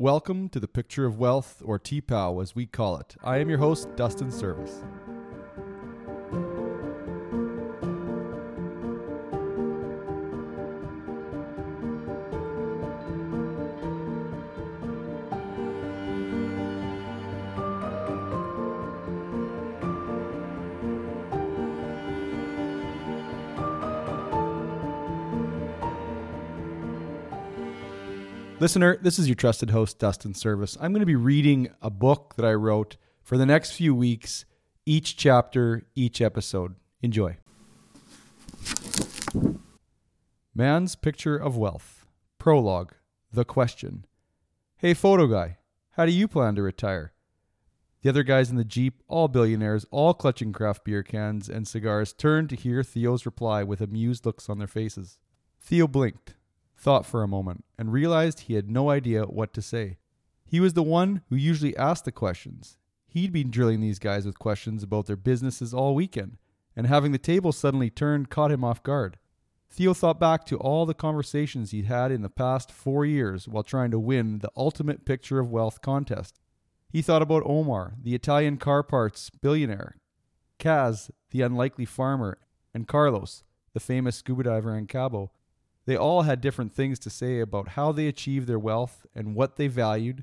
Welcome to the Picture of Wealth, or TPOW as we call it. I am your host, Dustin Service. Listener, this is your trusted host, Dustin Service. I'm going to be reading a book that I wrote for the next few weeks, each chapter, each episode. Enjoy. Man's Picture of Wealth. Prologue. The Question. Hey, photo guy, how do you plan to retire? The other guys in the Jeep, all billionaires, all clutching craft beer cans and cigars, turned to hear Theo's reply with amused looks on their faces. Theo blinked thought for a moment, and realized he had no idea what to say. He was the one who usually asked the questions. He'd been drilling these guys with questions about their businesses all weekend, and having the table suddenly turned caught him off guard. Theo thought back to all the conversations he'd had in the past four years while trying to win the ultimate picture of wealth contest. He thought about Omar, the Italian car parts billionaire, Kaz, the unlikely farmer, and Carlos, the famous scuba diver in Cabo, they all had different things to say about how they achieved their wealth and what they valued,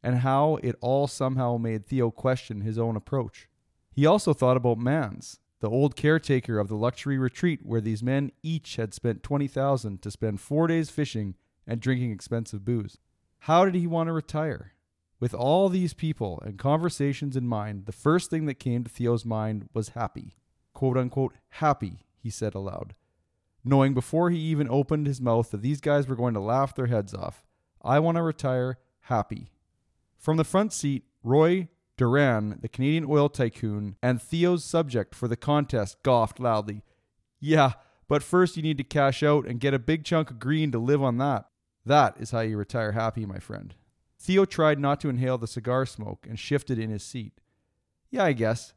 and how it all somehow made Theo question his own approach. He also thought about Mans, the old caretaker of the luxury retreat where these men each had spent 20,000 to spend 4 days fishing and drinking expensive booze. How did he want to retire? With all these people and conversations in mind, the first thing that came to Theo's mind was happy. Quote unquote, happy, he said aloud knowing before he even opened his mouth that these guys were going to laugh their heads off. I want to retire happy. From the front seat, Roy Duran, the Canadian oil tycoon, and Theo's subject for the contest gawked loudly. Yeah, but first you need to cash out and get a big chunk of green to live on that. That is how you retire happy, my friend. Theo tried not to inhale the cigar smoke and shifted in his seat. Yeah, I guess.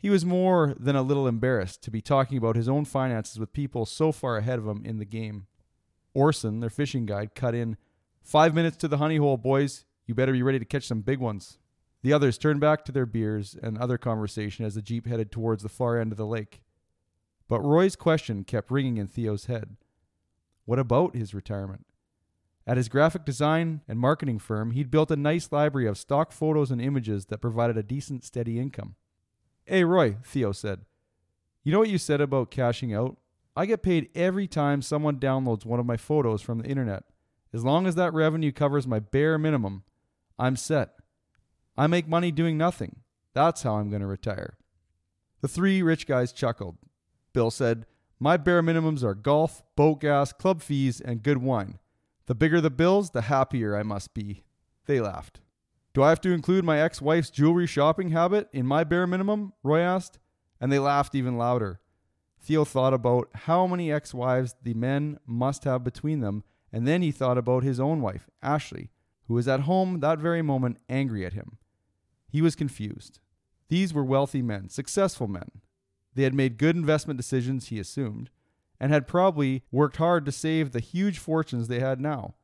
He was more than a little embarrassed to be talking about his own finances with people so far ahead of him in the game. Orson, their fishing guide, cut in, Five minutes to the honey hole, boys. You better be ready to catch some big ones. The others turned back to their beers and other conversation as the Jeep headed towards the far end of the lake. But Roy's question kept ringing in Theo's head. What about his retirement? At his graphic design and marketing firm, he'd built a nice library of stock photos and images that provided a decent, steady income. Hey, Roy, Theo said. You know what you said about cashing out? I get paid every time someone downloads one of my photos from the internet. As long as that revenue covers my bare minimum, I'm set. I make money doing nothing. That's how I'm going to retire. The three rich guys chuckled. Bill said, My bare minimums are golf, boat gas, club fees, and good wine. The bigger the bills, the happier I must be. They laughed. Do I have to include my ex wife's jewelry shopping habit in my bare minimum? Roy asked, and they laughed even louder. Theo thought about how many ex wives the men must have between them, and then he thought about his own wife, Ashley, who was at home that very moment angry at him. He was confused. These were wealthy men, successful men. They had made good investment decisions, he assumed, and had probably worked hard to save the huge fortunes they had now.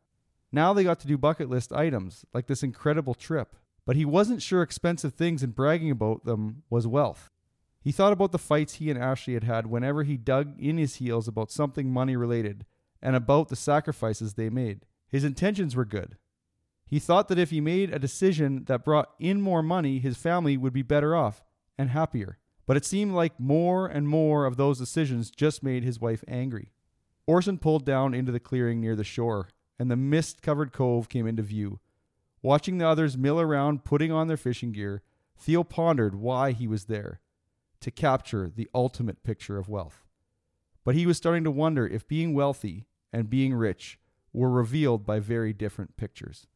Now they got to do bucket list items, like this incredible trip. But he wasn't sure expensive things and bragging about them was wealth. He thought about the fights he and Ashley had had whenever he dug in his heels about something money related, and about the sacrifices they made. His intentions were good. He thought that if he made a decision that brought in more money, his family would be better off and happier. But it seemed like more and more of those decisions just made his wife angry. Orson pulled down into the clearing near the shore and the mist covered cove came into view. Watching the others mill around putting on their fishing gear, Theo pondered why he was there to capture the ultimate picture of wealth. But he was starting to wonder if being wealthy and being rich were revealed by very different pictures.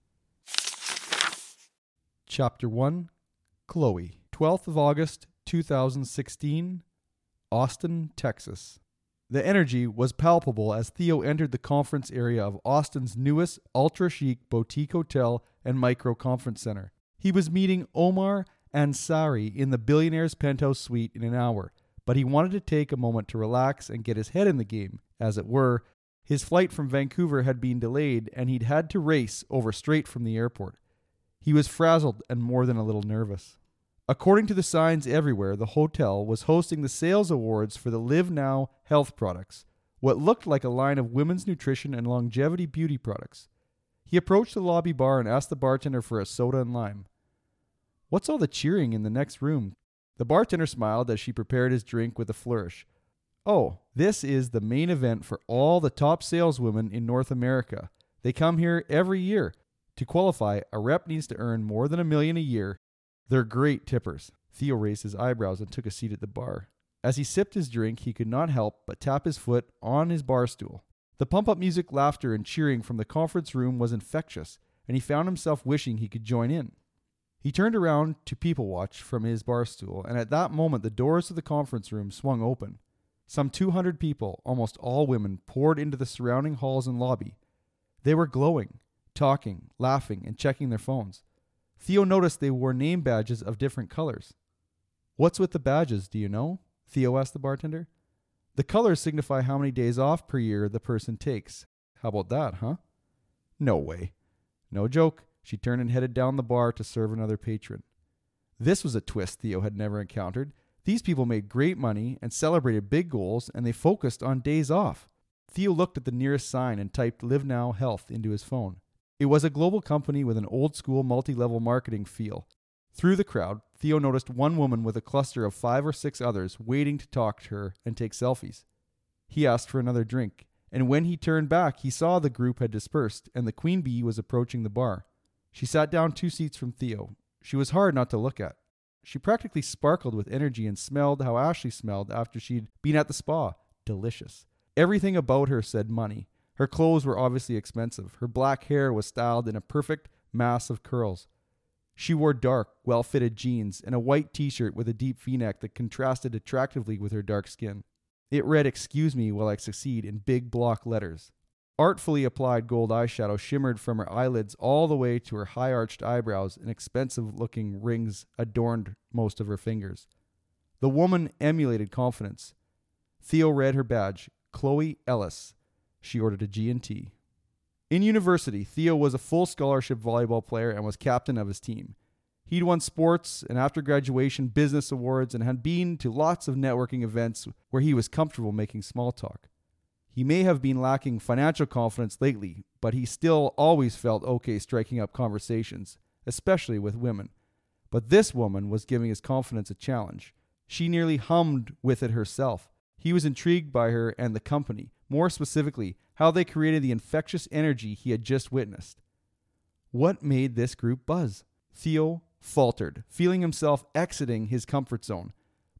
Chapter 1 Chloe, 12th of August 2016, Austin, Texas. The energy was palpable as Theo entered the conference area of Austin's newest ultra chic boutique hotel and micro conference center. He was meeting Omar Ansari in the billionaire's penthouse suite in an hour, but he wanted to take a moment to relax and get his head in the game, as it were, His flight from Vancouver had been delayed, and he'd had to race over straight from the airport. He was frazzled and more than a little nervous. According to the signs everywhere, the hotel was hosting the sales awards for the Live Now health products, what looked like a line of women's nutrition and longevity beauty products. He approached the lobby bar and asked the bartender for a soda and lime. What's all the cheering in the next room? The bartender smiled as she prepared his drink with a flourish. Oh, this is the main event for all the top saleswomen in North America. They come here every year. To qualify, a rep needs to earn more than a million a year. They're great tippers. Theo raised his eyebrows and took a seat at the bar. As he sipped his drink, he could not help but tap his foot on his bar stool. The pump up music, laughter, and cheering from the conference room was infectious, and he found himself wishing he could join in. He turned around to people watch from his bar stool, and at that moment the doors of the conference room swung open. Some 200 people, almost all women, poured into the surrounding halls and lobby. They were glowing, talking, laughing, and checking their phones. Theo noticed they wore name badges of different colors. What's with the badges, do you know? Theo asked the bartender. The colors signify how many days off per year the person takes. How about that, huh? No way. No joke. She turned and headed down the bar to serve another patron. This was a twist Theo had never encountered. These people made great money and celebrated big goals, and they focused on days off. Theo looked at the nearest sign and typed Live Now Health into his phone. It was a global company with an old school multi level marketing feel. Through the crowd, Theo noticed one woman with a cluster of five or six others waiting to talk to her and take selfies. He asked for another drink, and when he turned back, he saw the group had dispersed and the queen bee was approaching the bar. She sat down two seats from Theo. She was hard not to look at. She practically sparkled with energy and smelled how Ashley smelled after she'd been at the spa. Delicious. Everything about her said money. Her clothes were obviously expensive. Her black hair was styled in a perfect mass of curls. She wore dark, well fitted jeans and a white t shirt with a deep v neck that contrasted attractively with her dark skin. It read, Excuse me while I succeed, in big block letters. Artfully applied gold eyeshadow shimmered from her eyelids all the way to her high arched eyebrows, and expensive looking rings adorned most of her fingers. The woman emulated confidence. Theo read her badge, Chloe Ellis. She ordered a G&T. In university, Theo was a full scholarship volleyball player and was captain of his team. He'd won sports and after graduation business awards and had been to lots of networking events where he was comfortable making small talk. He may have been lacking financial confidence lately, but he still always felt okay striking up conversations, especially with women. But this woman was giving his confidence a challenge. She nearly hummed with it herself. He was intrigued by her and the company, more specifically, how they created the infectious energy he had just witnessed. What made this group buzz? Theo faltered, feeling himself exiting his comfort zone.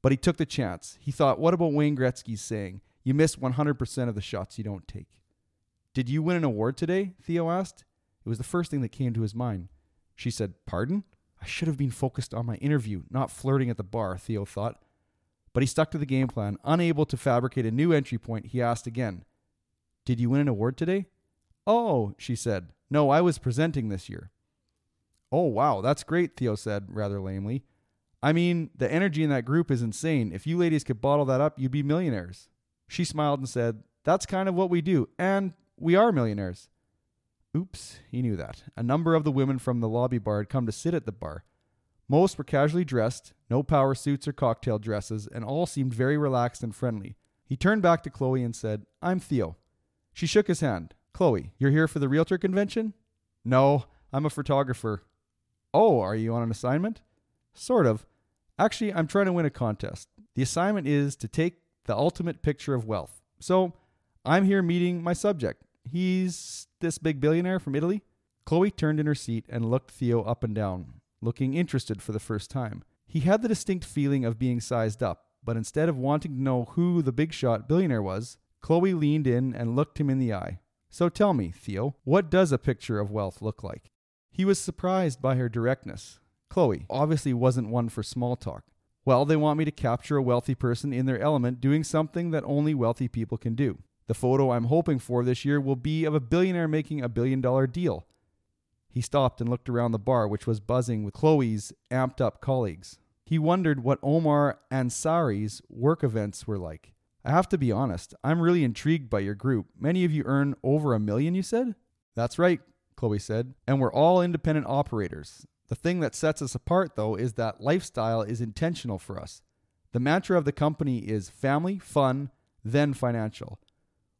But he took the chance. He thought, what about Wayne Gretzky's saying? You miss 100% of the shots you don't take. Did you win an award today? Theo asked. It was the first thing that came to his mind. She said, Pardon? I should have been focused on my interview, not flirting at the bar, Theo thought. But he stuck to the game plan. Unable to fabricate a new entry point, he asked again, Did you win an award today? Oh, she said. No, I was presenting this year. Oh, wow, that's great, Theo said rather lamely. I mean, the energy in that group is insane. If you ladies could bottle that up, you'd be millionaires. She smiled and said, That's kind of what we do, and we are millionaires. Oops, he knew that. A number of the women from the lobby bar had come to sit at the bar. Most were casually dressed, no power suits or cocktail dresses, and all seemed very relaxed and friendly. He turned back to Chloe and said, I'm Theo. She shook his hand. Chloe, you're here for the Realtor convention? No, I'm a photographer. Oh, are you on an assignment? Sort of. Actually, I'm trying to win a contest. The assignment is to take the ultimate picture of wealth. So I'm here meeting my subject. He's this big billionaire from Italy. Chloe turned in her seat and looked Theo up and down, looking interested for the first time. He had the distinct feeling of being sized up, but instead of wanting to know who the big shot billionaire was, Chloe leaned in and looked him in the eye. So tell me, Theo, what does a picture of wealth look like? He was surprised by her directness. Chloe obviously wasn't one for small talk. Well, they want me to capture a wealthy person in their element doing something that only wealthy people can do. The photo I'm hoping for this year will be of a billionaire making a billion dollar deal. He stopped and looked around the bar, which was buzzing with Chloe's amped up colleagues. He wondered what Omar Ansari's work events were like. I have to be honest, I'm really intrigued by your group. Many of you earn over a million, you said? That's right, Chloe said, and we're all independent operators. The thing that sets us apart, though, is that lifestyle is intentional for us. The mantra of the company is family, fun, then financial.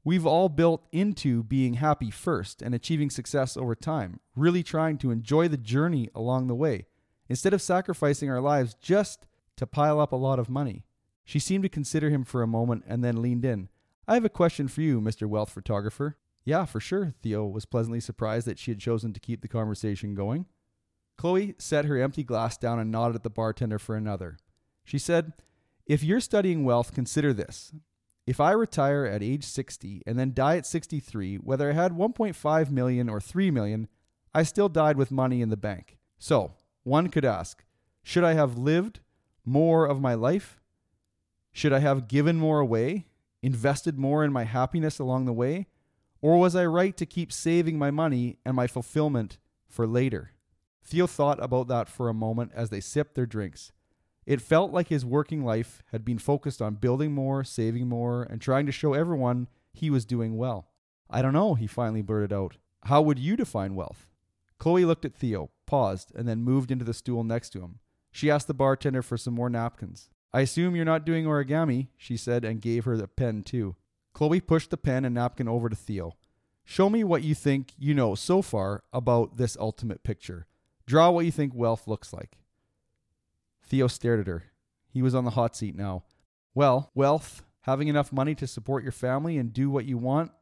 We've all built into being happy first and achieving success over time, really trying to enjoy the journey along the way, instead of sacrificing our lives just to pile up a lot of money. She seemed to consider him for a moment and then leaned in. I have a question for you, Mr. Wealth Photographer. Yeah, for sure. Theo was pleasantly surprised that she had chosen to keep the conversation going. Chloe set her empty glass down and nodded at the bartender for another. She said, If you're studying wealth, consider this. If I retire at age 60 and then die at 63, whether I had 1.5 million or 3 million, I still died with money in the bank. So, one could ask, should I have lived more of my life? Should I have given more away, invested more in my happiness along the way? Or was I right to keep saving my money and my fulfillment for later? Theo thought about that for a moment as they sipped their drinks. It felt like his working life had been focused on building more, saving more, and trying to show everyone he was doing well. I don't know, he finally blurted out. How would you define wealth? Chloe looked at Theo, paused, and then moved into the stool next to him. She asked the bartender for some more napkins. I assume you're not doing origami, she said, and gave her the pen too. Chloe pushed the pen and napkin over to Theo. Show me what you think you know so far about this ultimate picture. Draw what you think wealth looks like. Theo stared at her. He was on the hot seat now. Well, wealth, having enough money to support your family and do what you want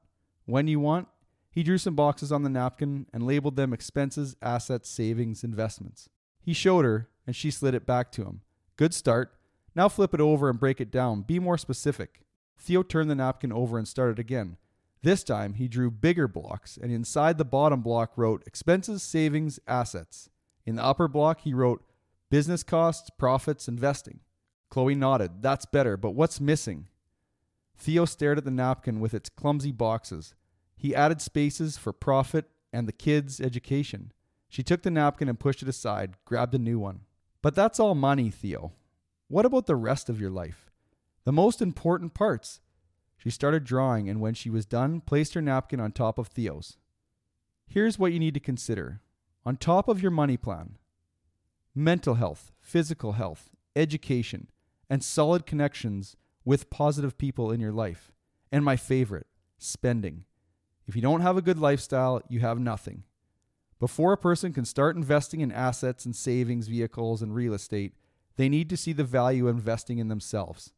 when you want. He drew some boxes on the napkin and labeled them expenses, assets, savings, investments. He showed her, and she slid it back to him. Good start. Now flip it over and break it down. Be more specific. Theo turned the napkin over and started again. This time, he drew bigger blocks, and inside the bottom block wrote expenses, savings, assets. In the upper block, he wrote Business costs, profits, investing. Chloe nodded. That's better, but what's missing? Theo stared at the napkin with its clumsy boxes. He added spaces for profit and the kids' education. She took the napkin and pushed it aside, grabbed a new one. But that's all money, Theo. What about the rest of your life? The most important parts. She started drawing and when she was done, placed her napkin on top of Theo's. Here's what you need to consider. On top of your money plan, mental health, physical health, education, and solid connections with positive people in your life. And my favorite, spending. If you don't have a good lifestyle, you have nothing. Before a person can start investing in assets and savings vehicles and real estate, they need to see the value investing in themselves.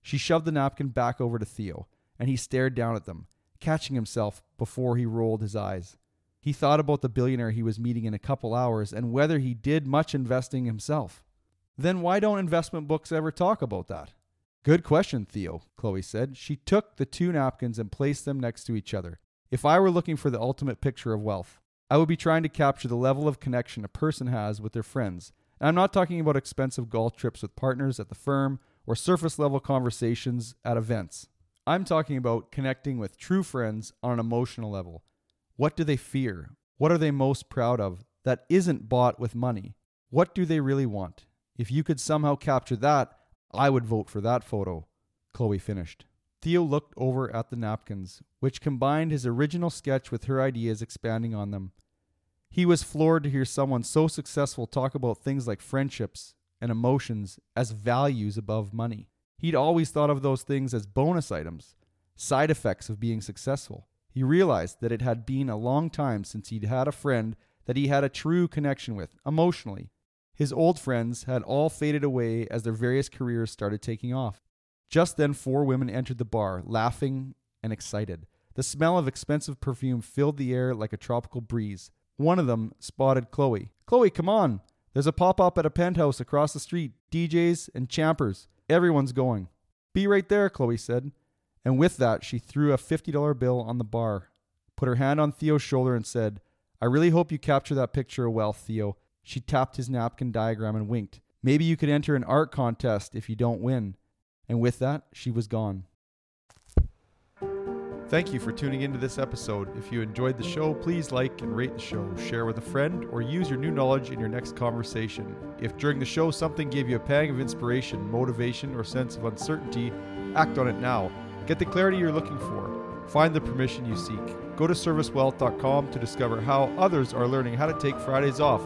She shoved the napkin back over to Theo, and he stared down at them, catching himself before he rolled his eyes. He thought about the billionaire he was meeting in a couple hours and whether he did much investing himself. Then why don't investment books ever talk about that? Good question, Theo, Chloe said. She took the two napkins and placed them next to each other. If I were looking for the ultimate picture of wealth, I would be trying to capture the level of connection a person has with their friends. And I'm not talking about expensive golf trips with partners at the firm or surface level conversations at events. I'm talking about connecting with true friends on an emotional level what do they fear? What are they most proud of that isn't bought with money? What do they really want? If you could somehow capture that, I would vote for that photo. Chloe finished. Theo looked over at the napkins, which combined his original sketch with her ideas expanding on them. He was floored to hear someone so successful talk about things like friendships and emotions as values above money. He'd always thought of those things as bonus items, side effects of being successful. He realized that it had been a long time since he'd had a friend that he had a true connection with, emotionally. His old friends had all faded away as their various careers started taking off. Just then, four women entered the bar, laughing and excited. The smell of expensive perfume filled the air like a tropical breeze. One of them spotted Chloe. Chloe, come on! There's a pop up at a penthouse across the street. DJs and champers. Everyone's going. Be right there, Chloe said. And with that, she threw a $50 bill on the bar, put her hand on Theo's shoulder, and said, I really hope you capture that picture well, Theo. She tapped his napkin diagram and winked. Maybe you could enter an art contest if you don't win. And with that, she was gone. Thank you for tuning into this episode. If you enjoyed the show, please like and rate the show, share with a friend, or use your new knowledge in your next conversation. If during the show something gave you a pang of inspiration, motivation, or sense of uncertainty, Act on it now. Get the clarity you're looking for. Find the permission you seek. Go to servicewealth.com to discover how others are learning how to take Fridays off,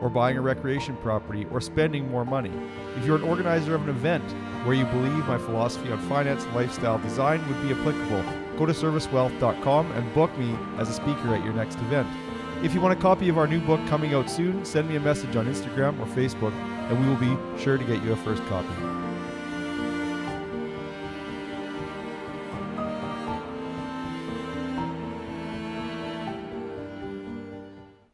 or buying a recreation property, or spending more money. If you're an organizer of an event where you believe my philosophy on finance and lifestyle design would be applicable, go to servicewealth.com and book me as a speaker at your next event. If you want a copy of our new book coming out soon, send me a message on Instagram or Facebook, and we will be sure to get you a first copy.